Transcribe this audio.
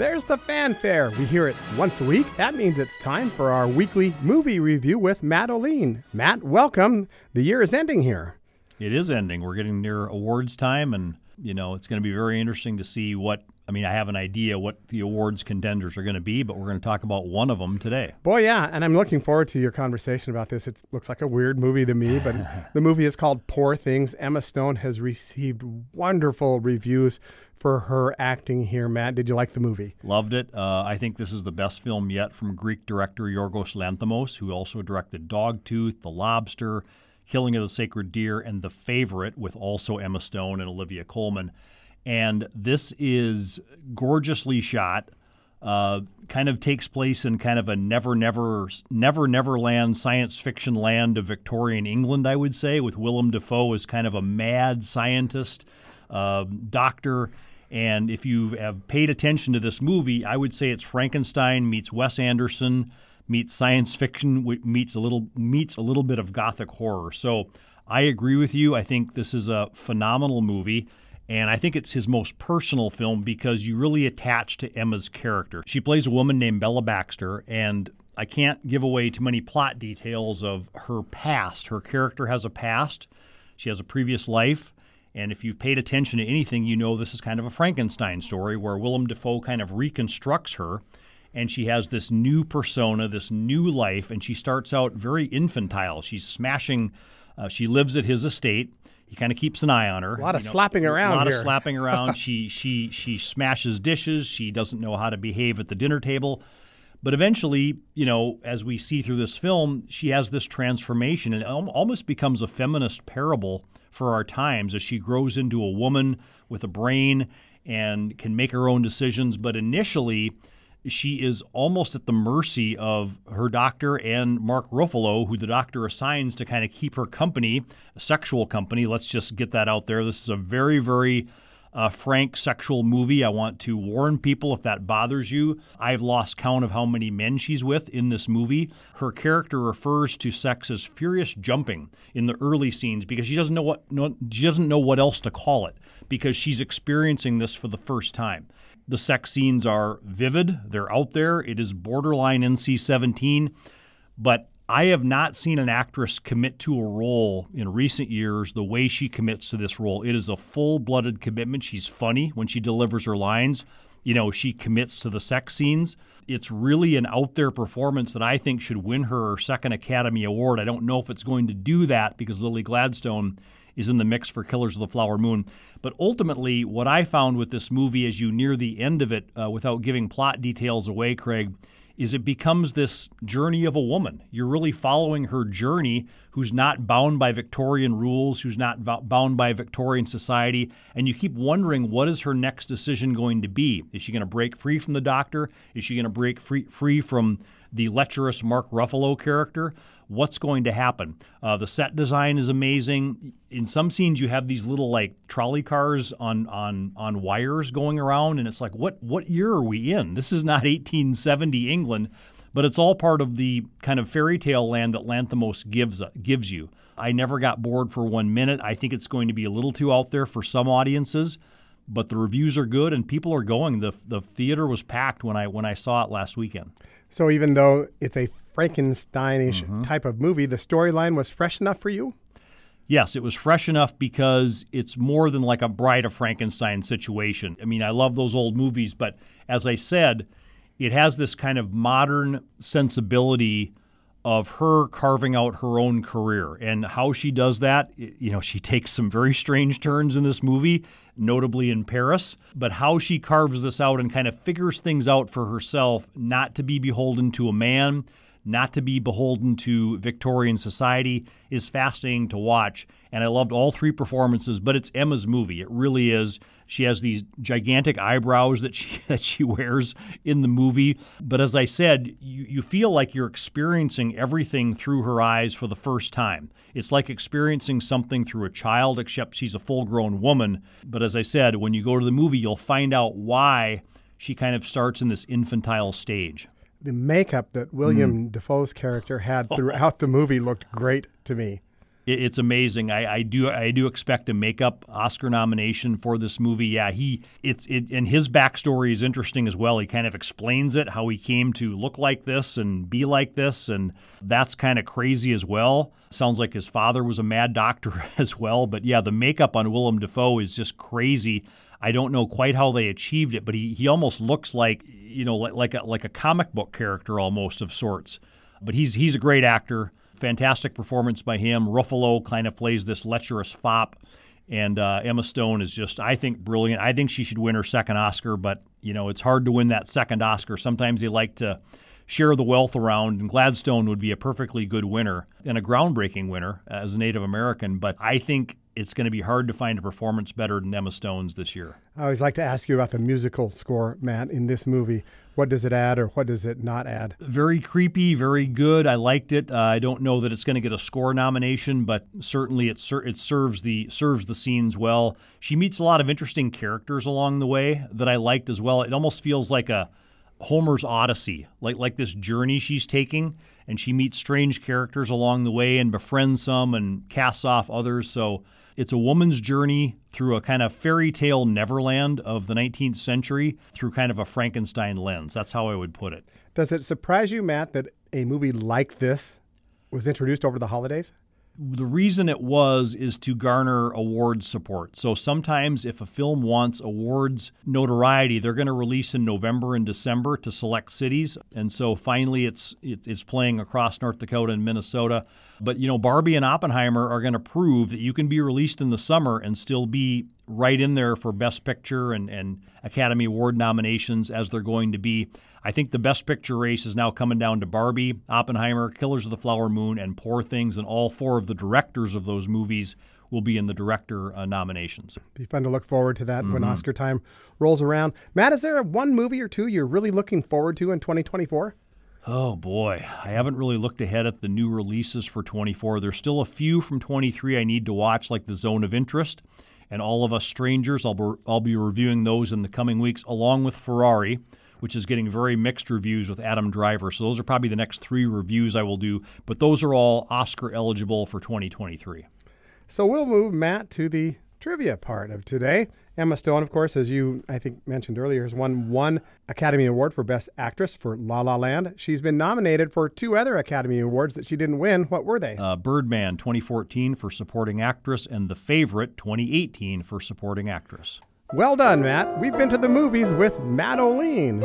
There's the fanfare. We hear it once a week. That means it's time for our weekly movie review with Matt Olien. Matt, welcome. The year is ending here. It is ending. We're getting near awards time, and you know it's going to be very interesting to see what. I mean, I have an idea what the awards contenders are going to be, but we're going to talk about one of them today. Boy, yeah, and I'm looking forward to your conversation about this. It looks like a weird movie to me, but the movie is called Poor Things. Emma Stone has received wonderful reviews for her acting here. Matt, did you like the movie? Loved it. Uh, I think this is the best film yet from Greek director Yorgos Lanthimos, who also directed Dogtooth, The Lobster, Killing of the Sacred Deer, and The Favorite, with also Emma Stone and Olivia Colman. And this is gorgeously shot. Uh, kind of takes place in kind of a never, never, never, never land science fiction land of Victorian England, I would say, with Willem Dafoe as kind of a mad scientist, uh, doctor. And if you have paid attention to this movie, I would say it's Frankenstein meets Wes Anderson meets science fiction meets a little meets a little bit of gothic horror. So I agree with you. I think this is a phenomenal movie. And I think it's his most personal film because you really attach to Emma's character. She plays a woman named Bella Baxter, and I can't give away too many plot details of her past. Her character has a past, she has a previous life. And if you've paid attention to anything, you know this is kind of a Frankenstein story where Willem Dafoe kind of reconstructs her and she has this new persona, this new life, and she starts out very infantile. She's smashing, uh, she lives at his estate. He kind of keeps an eye on her. A lot of you know, slapping around. A lot here. of slapping around. she she she smashes dishes. She doesn't know how to behave at the dinner table. But eventually, you know, as we see through this film, she has this transformation and almost becomes a feminist parable for our times as she grows into a woman with a brain and can make her own decisions. But initially, she is almost at the mercy of her doctor and Mark Ruffalo, who the doctor assigns to kind of keep her company, a sexual company. Let's just get that out there. This is a very, very uh, frank sexual movie. I want to warn people if that bothers you. I've lost count of how many men she's with in this movie. Her character refers to sex as furious jumping in the early scenes because she doesn't know what no, she doesn't know what else to call it because she's experiencing this for the first time. The sex scenes are vivid, they're out there. It is borderline NC 17, but I have not seen an actress commit to a role in recent years the way she commits to this role. It is a full blooded commitment. She's funny when she delivers her lines. You know, she commits to the sex scenes. It's really an out there performance that I think should win her second Academy Award. I don't know if it's going to do that because Lily Gladstone is in the mix for Killers of the Flower Moon. But ultimately, what I found with this movie as you near the end of it, uh, without giving plot details away, Craig, is it becomes this journey of a woman. You're really following her journey, who's not bound by Victorian rules, who's not bound by Victorian society, and you keep wondering what is her next decision going to be? Is she going to break free from the doctor? Is she going to break free free from the lecherous Mark Ruffalo character? What's going to happen. Uh, the set design is amazing. In some scenes, you have these little like trolley cars on on on wires going around, and it's like, what what year are we in? This is not 1870 England, but it's all part of the kind of fairy tale land that Lanthimos gives uh, gives you. I never got bored for one minute. I think it's going to be a little too out there for some audiences but the reviews are good and people are going. the The theater was packed when I when I saw it last weekend. So even though it's a Frankensteinish mm-hmm. type of movie, the storyline was fresh enough for you. Yes, it was fresh enough because it's more than like a Bride of Frankenstein situation. I mean, I love those old movies, but as I said, it has this kind of modern sensibility of her carving out her own career and how she does that. You know, she takes some very strange turns in this movie notably in Paris, but how she carves this out and kind of figures things out for herself, not to be beholden to a man, not to be beholden to Victorian society, is fascinating to watch. And I loved all three performances, but it's Emma's movie. It really is. She has these gigantic eyebrows that she that she wears in the movie. But as I said, you, you feel like you're experiencing everything through her eyes for the first time. It's like experiencing something through a child, except she's a full grown woman. But as I said, when you go to the movie, you'll find out why she kind of starts in this infantile stage. The makeup that William mm. Dafoe's character had throughout the movie looked great to me. It's amazing. I, I, do I do expect a makeup Oscar nomination for this movie. Yeah, he it's it, and his backstory is interesting as well. He kind of explains it how he came to look like this and be like this, and that's kind of crazy as well. Sounds like his father was a mad doctor as well. But yeah, the makeup on Willem Dafoe is just crazy. I don't know quite how they achieved it, but he, he almost looks like you know like like a, like a comic book character almost of sorts. But he's he's a great actor. Fantastic performance by him. Ruffalo kind of plays this lecherous fop. And uh, Emma Stone is just, I think, brilliant. I think she should win her second Oscar, but, you know, it's hard to win that second Oscar. Sometimes they like to share the wealth around, and Gladstone would be a perfectly good winner and a groundbreaking winner as a Native American. But I think it's going to be hard to find a performance better than Emma Stone's this year. I always like to ask you about the musical score, Matt, in this movie. What does it add or what does it not add? Very creepy, very good. I liked it. Uh, I don't know that it's going to get a score nomination, but certainly it ser- it serves the serves the scenes well. She meets a lot of interesting characters along the way that I liked as well. It almost feels like a Homer's Odyssey, like like this journey she's taking, and she meets strange characters along the way and befriends some and casts off others. So it's a woman's journey through a kind of fairy tale Neverland of the 19th century through kind of a Frankenstein lens. That's how I would put it. Does it surprise you, Matt, that a movie like this was introduced over the holidays? The reason it was is to garner award support. So sometimes if a film wants awards notoriety, they're going to release in November and December to select cities. And so finally it's it's playing across North Dakota and Minnesota. But you know, Barbie and Oppenheimer are going to prove that you can be released in the summer and still be right in there for Best Picture and, and Academy Award nominations as they're going to be. I think the Best Picture race is now coming down to Barbie, Oppenheimer, Killers of the Flower Moon, and Poor Things, and all four of the directors of those movies will be in the director uh, nominations. Be fun to look forward to that mm-hmm. when Oscar time rolls around. Matt, is there one movie or two you're really looking forward to in 2024? Oh boy, I haven't really looked ahead at the new releases for 24. There's still a few from 23 I need to watch, like The Zone of Interest and All of Us Strangers. I'll be, I'll be reviewing those in the coming weeks, along with Ferrari, which is getting very mixed reviews with Adam Driver. So those are probably the next three reviews I will do, but those are all Oscar eligible for 2023. So we'll move, Matt, to the trivia part of today. Emma Stone, of course, as you I think mentioned earlier, has won one Academy Award for Best Actress for La La Land. She's been nominated for two other Academy Awards that she didn't win. What were they? Uh, Birdman 2014 for Supporting Actress and The Favorite 2018 for Supporting Actress. Well done, Matt. We've been to the movies with Matt Olien.